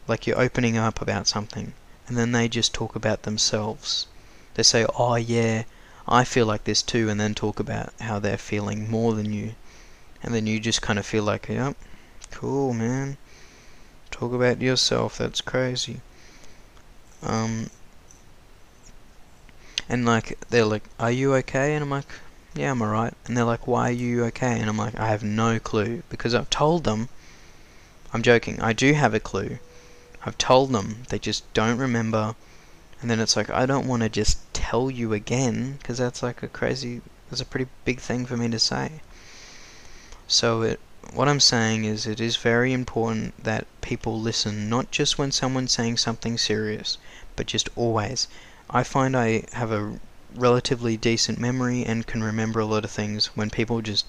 Like you're opening up about something, and then they just talk about themselves. They say, oh, yeah, I feel like this too, and then talk about how they're feeling more than you. And then you just kind of feel like, yep, cool, man. Talk about yourself, that's crazy. Um, and like they're like, "Are you okay?" And I'm like, "Yeah, I'm alright." And they're like, "Why are you okay?" And I'm like, "I have no clue because I've told them." I'm joking. I do have a clue. I've told them. They just don't remember. And then it's like I don't want to just tell you again because that's like a crazy. That's a pretty big thing for me to say. So it. What I'm saying is, it is very important that people listen, not just when someone's saying something serious, but just always. I find I have a relatively decent memory and can remember a lot of things when people just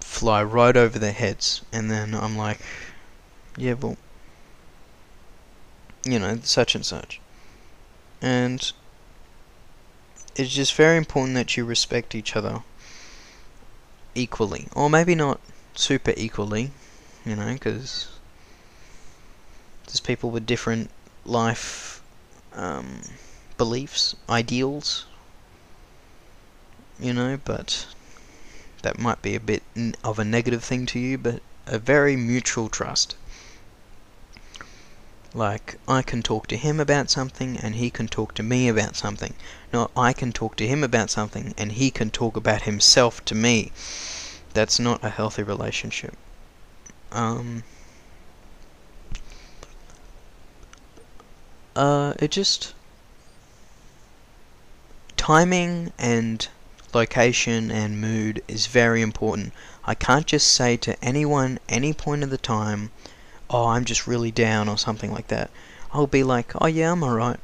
fly right over their heads and then I'm like, yeah, well, you know, such and such. And it's just very important that you respect each other equally. Or maybe not super equally, you know, because there's people with different life um, beliefs, ideals, you know, but that might be a bit of a negative thing to you, but a very mutual trust. Like, I can talk to him about something and he can talk to me about something. Not I can talk to him about something and he can talk about himself to me. That's not a healthy relationship. Um, uh, it just. Timing and location and mood is very important. I can't just say to anyone, any point of the time, oh, I'm just really down or something like that. I'll be like, oh yeah, I'm alright.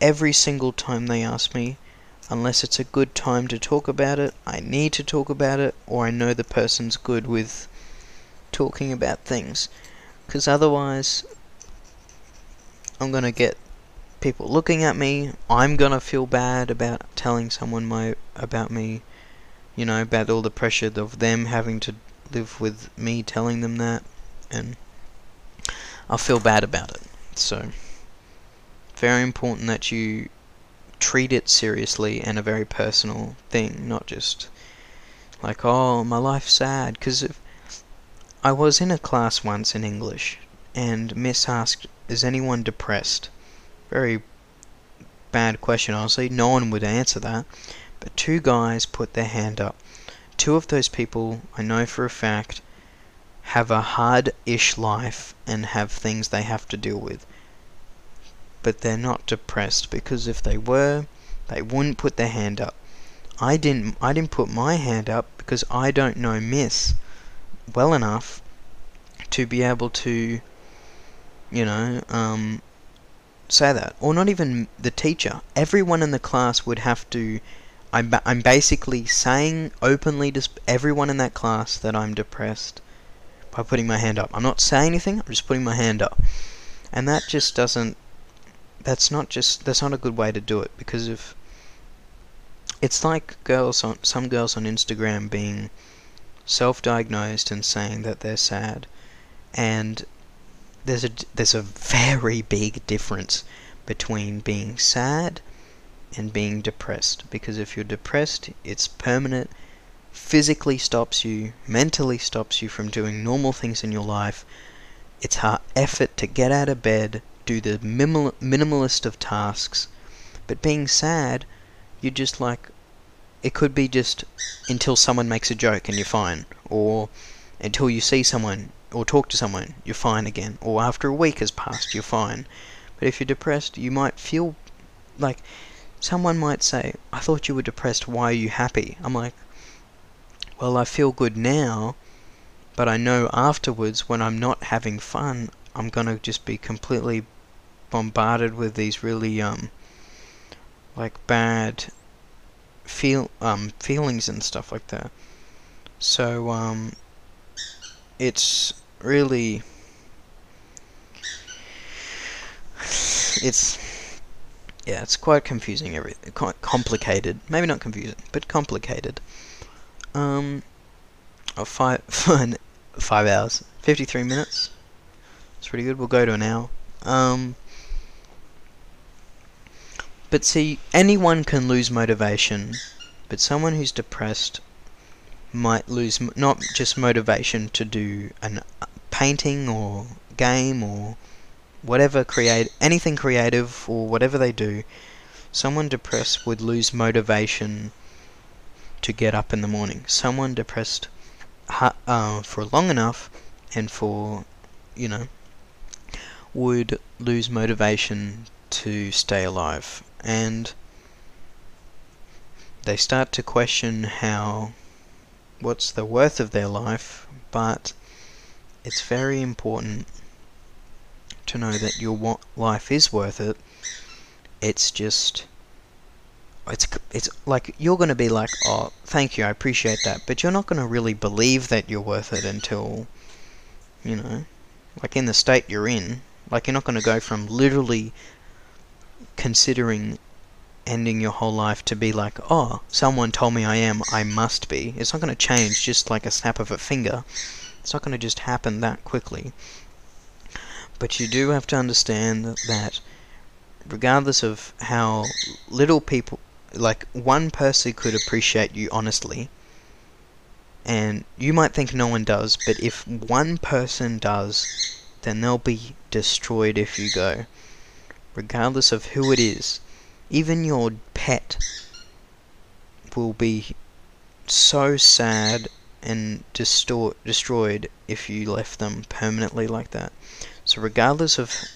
Every single time they ask me, unless it's a good time to talk about it, I need to talk about it, or I know the person's good with talking about things. Because otherwise, I'm gonna get people looking at me. I'm gonna feel bad about telling someone my about me, you know, about all the pressure of them having to live with me telling them that, and I'll feel bad about it. So, very important that you treat it seriously and a very personal thing, not just like, oh, my life's sad. Because I was in a class once in English, and Miss asked, is anyone depressed? Very bad question, honestly. No one would answer that. But two guys put their hand up. Two of those people, I know for a fact, have a hard-ish life and have things they have to deal with. But they're not depressed because if they were, they wouldn't put their hand up. I didn't I didn't put my hand up because I don't know Miss well enough to be able to you know um, say that or not even the teacher everyone in the class would have to I'm, I'm basically saying openly to everyone in that class that I'm depressed by putting my hand up. I'm not saying anything, I'm just putting my hand up. And that just doesn't that's not just that's not a good way to do it because if it's like girls on some girls on Instagram being self-diagnosed and saying that they're sad and there's a there's a very big difference between being sad and being depressed because if you're depressed it's permanent physically stops you, mentally stops you from doing normal things in your life. It's hard effort to get out of bed, do the minimal, minimalist of tasks. But being sad, you just like it could be just until someone makes a joke and you're fine, or until you see someone or talk to someone, you're fine again, or after a week has passed, you're fine. But if you're depressed, you might feel like someone might say, I thought you were depressed, why are you happy? I'm like, well, I feel good now, but I know afterwards when I'm not having fun, I'm gonna just be completely bombarded with these really um like bad feel um feelings and stuff like that. So um it's really it's yeah, it's quite confusing everything quite complicated. Maybe not confusing, but complicated. Um, oh, five, five hours, 53 minutes. It's pretty good. We'll go to an hour. Um, but see, anyone can lose motivation, but someone who's depressed might lose not just motivation to do a painting or game or whatever create anything creative or whatever they do. Someone depressed would lose motivation to get up in the morning. Someone depressed uh, for long enough and for, you know, would lose motivation to stay alive. And they start to question how, what's the worth of their life, but it's very important to know that your life is worth it. It's just it's it's like you're going to be like, "Oh, thank you, I appreciate that," but you're not going to really believe that you're worth it until you know, like in the state you're in, Like you're not going to go from literally considering ending your whole life to be like, oh, someone told me I am, I must be. It's not going to change just like a snap of a finger. It's not going to just happen that quickly. But you do have to understand that regardless of how little people, like one person could appreciate you honestly, and you might think no one does, but if one person does, then they'll be destroyed if you go. Regardless of who it is, even your pet will be so sad and distort, destroyed if you left them permanently like that. So regardless of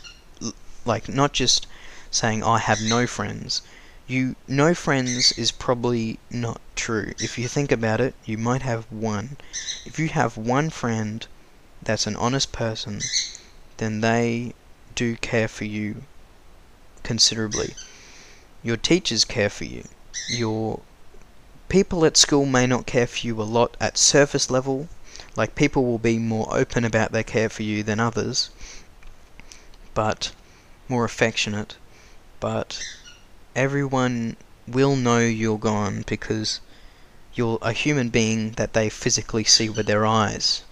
like not just saying I have no friends, you no friends is probably not true. If you think about it, you might have one. If you have one friend that's an honest person, then they do care for you considerably. Your teachers care for you. Your people at school may not care for you a lot at surface level. Like people will be more open about their care for you than others, but more affectionate. But everyone will know you're gone because you're a human being that they physically see with their eyes.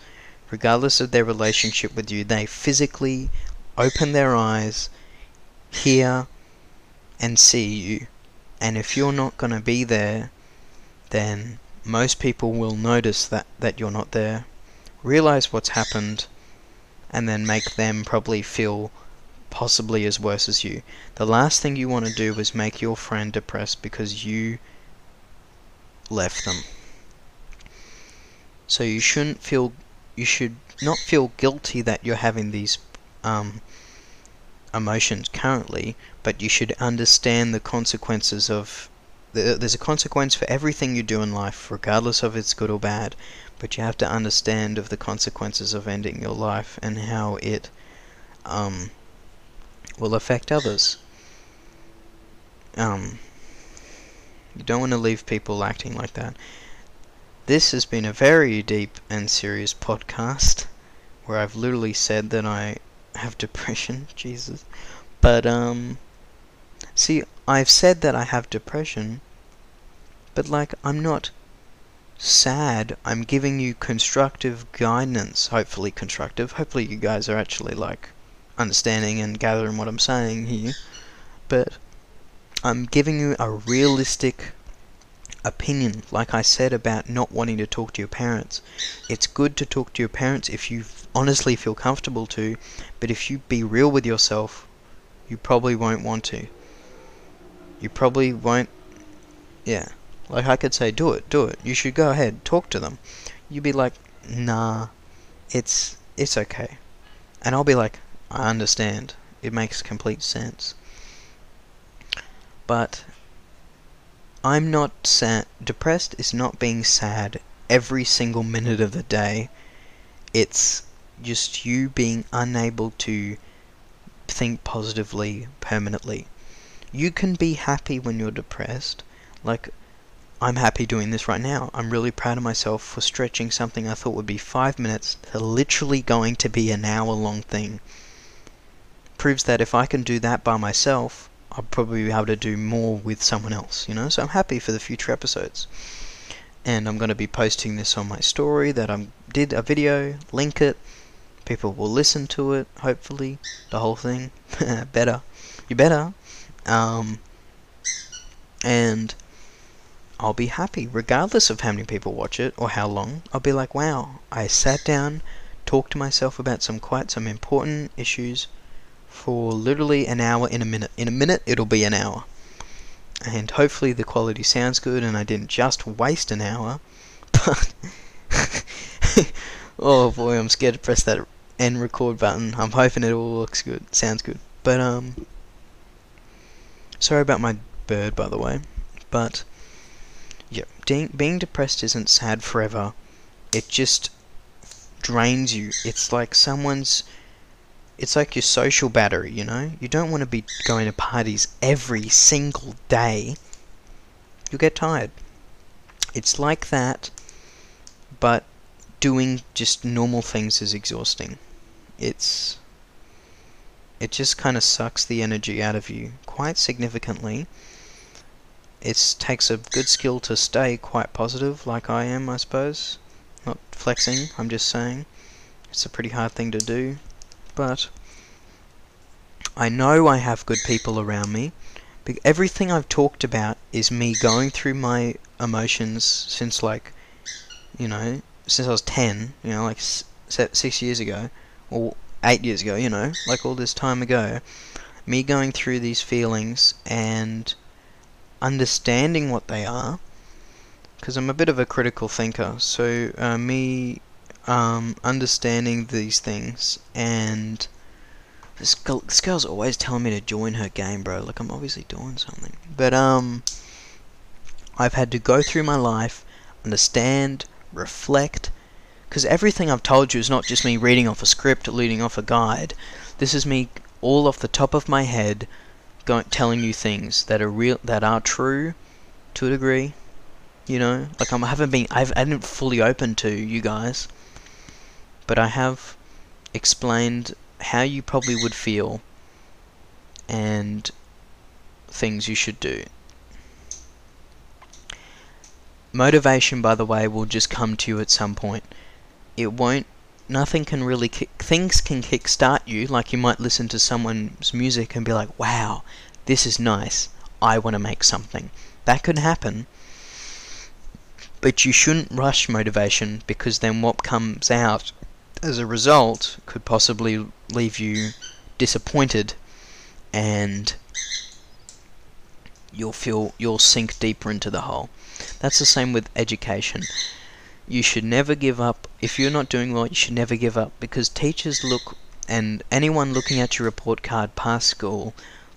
Regardless of their relationship with you, they physically open their eyes, hear, and see you. And if you're not going to be there, then most people will notice that, that you're not there, realize what's happened, and then make them probably feel possibly as worse as you. The last thing you want to do is make your friend depressed because you left them. So you shouldn't feel, you should not feel guilty that you're having these um, emotions currently, but you should understand the consequences of. There's a consequence for everything you do in life, regardless of it's good or bad. But you have to understand of the consequences of ending your life and how it um, will affect others. Um, you don't want to leave people acting like that. This has been a very deep and serious podcast where I've literally said that I have depression. Jesus. But, um, see, I've said that I have depression, but, like, I'm not sad. I'm giving you constructive guidance. Hopefully, constructive. Hopefully, you guys are actually, like, understanding and gathering what I'm saying here. But, I'm giving you a realistic opinion, like I said about not wanting to talk to your parents. It's good to talk to your parents if you honestly feel comfortable to, but if you be real with yourself, you probably won't want to. You probably won't. Yeah. Like I could say, do it, do it. You should go ahead, talk to them. You'd be like, nah, it's it's okay, and I'll be like, I understand. It makes complete sense. But I'm not sad. Depressed is not being sad every single minute of the day. It's just you being unable to think positively permanently. You can be happy when you're depressed. Like, I'm happy doing this right now. I'm really proud of myself for stretching something I thought would be five minutes to literally going to be an hour long thing. Proves that if I can do that by myself, I'll probably be able to do more with someone else, you know? So I'm happy for the future episodes. And I'm going to be posting this on my story that I did a video, link it, People will listen to it, hopefully, the whole thing. better. You better. Um, and I'll be happy, regardless of how many people watch it or how long. I'll be like, wow, I sat down, talked to myself about some quite some important issues for literally an hour in a minute. In a minute, it'll be an hour. And hopefully the quality sounds good and I didn't just waste an hour. But oh boy, I'm scared to press that end record button. I'm hoping it all looks good, sounds good. But um, sorry about my bird, by the way. But yeah, being, being depressed isn't sad forever. It just drains you. It's like someone's. It's like your social battery, you know? You don't want to be going to parties every single day. You'll get tired. It's like that, but doing just normal things is exhausting. It's it just kind of sucks the energy out of you quite significantly. It takes a good skill to stay quite positive, like I am, I suppose. Not flexing, I'm just saying. It's a pretty hard thing to do, but I know I have good people around me. Everything I've talked about is me going through my emotions since, like, you know, since I was 10, you know, like six years ago, or eight years ago, you know, like all this time ago, me going through these feelings and understanding what they are, because I'm a bit of a critical thinker, so uh, me um, understanding these things and this, girl, this girl's always telling me to join her game, bro. Like I'm obviously doing something, but um, I've had to go through my life, understand, reflect, because everything I've told you is not just me reading off a script, reading off a guide. This is me all off the top of my head, going telling you things that are real, that are true, to a degree. You know, like I'm, I haven't been, I've, I haven't fully opened to you guys, but I have explained how you probably would feel and things you should do. Motivation, by the way, will just come to you at some point. It won't nothing can really kick things can kickstart you like you might listen to someone's music and be like wow this is nice. I want to make something. That could happen but you shouldn't rush motivation because then what comes out as a result could possibly leave you disappointed and you'll feel you'll sink deeper into the hole. That's the same with education. You should never give up. If you're not doing well, you should never give up because teachers look and anyone looking at your report card past school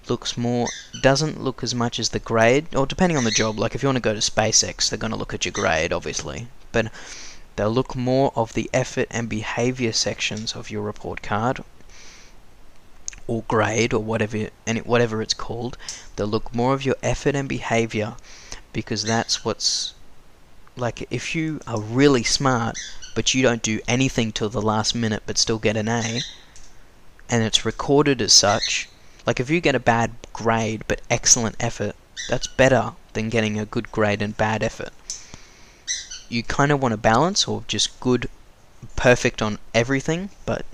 looks more doesn't look as much as the grade or depending on the job. Like if you want to go to SpaceX they're going to look at your grade obviously. But they'll look more of the effort and behavior sections of your report card or grade or whatever and whatever it's called. They'll look more of your effort and behavior because that's what's like if you are really smart but you don't do anything till the last minute but still get an A and it's recorded as such like if you get a bad grade but excellent effort that's better than getting a good grade and bad effort you kind of want to balance or just good perfect on everything but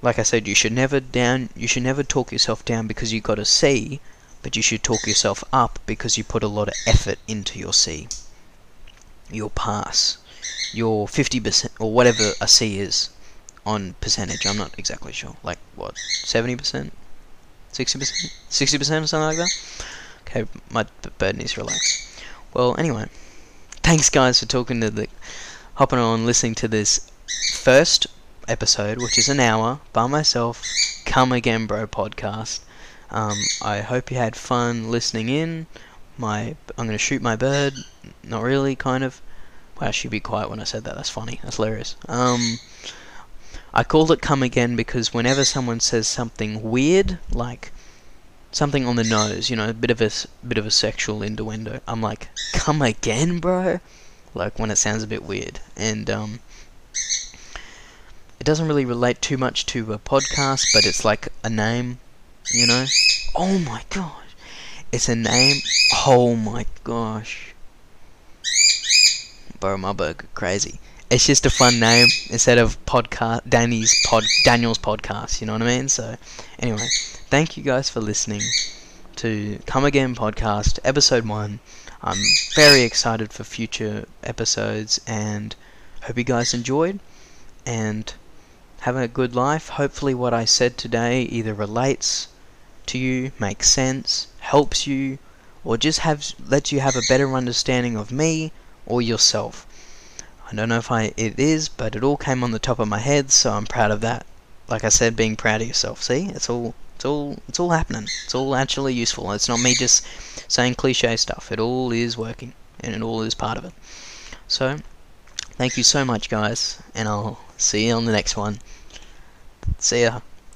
like I said you should never down you should never talk yourself down because you got a C but you should talk yourself up because you put a lot of effort into your C your pass, your 50% or whatever a C is on percentage. I'm not exactly sure. Like what, 70%, 60%, 60% or something like that. Okay, my bird needs to relax. Well, anyway, thanks guys for talking to the, hopping on, listening to this first episode, which is an hour by myself. Come again, bro podcast. Um, I hope you had fun listening in. My, I'm gonna shoot my bird. Not really, kind of. Well, I should be quiet when I said that. That's funny. That's hilarious. Um, I called it "come again" because whenever someone says something weird, like something on the nose, you know, a bit of a bit of a sexual innuendo, I'm like, "Come again, bro." Like when it sounds a bit weird, and um, it doesn't really relate too much to a podcast, but it's like a name, you know. Oh my gosh, it's a name. Oh my gosh bro, my burger, crazy. It's just a fun name instead of podcast Danny's pod Daniel's podcast. You know what I mean? So, anyway, thank you guys for listening to Come Again podcast episode one. I'm very excited for future episodes and hope you guys enjoyed and have a good life. Hopefully, what I said today either relates to you, makes sense, helps you, or just have lets you have a better understanding of me or yourself. I don't know if I it is, but it all came on the top of my head, so I'm proud of that. Like I said, being proud of yourself. See, it's all it's all it's all happening. It's all actually useful. It's not me just saying cliche stuff. It all is working, and it all is part of it. So, thank you so much, guys, and I'll see you on the next one. See ya.